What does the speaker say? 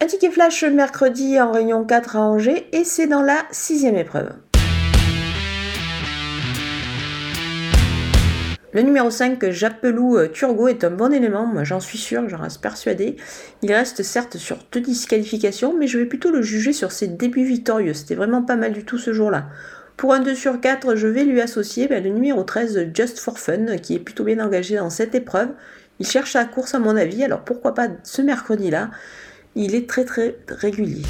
Un ticket flash mercredi en réunion 4 à Angers et c'est dans la sixième épreuve. Le numéro 5, Japelou euh, Turgo, est un bon élément, moi j'en suis sûr, j'en reste persuadé. Il reste certes sur deux disqualifications, mais je vais plutôt le juger sur ses débuts victorieux. C'était vraiment pas mal du tout ce jour-là. Pour un 2 sur 4, je vais lui associer ben, le numéro 13, Just for Fun, qui est plutôt bien engagé dans cette épreuve. Il cherche sa course à mon avis, alors pourquoi pas ce mercredi-là? Il est très très régulier.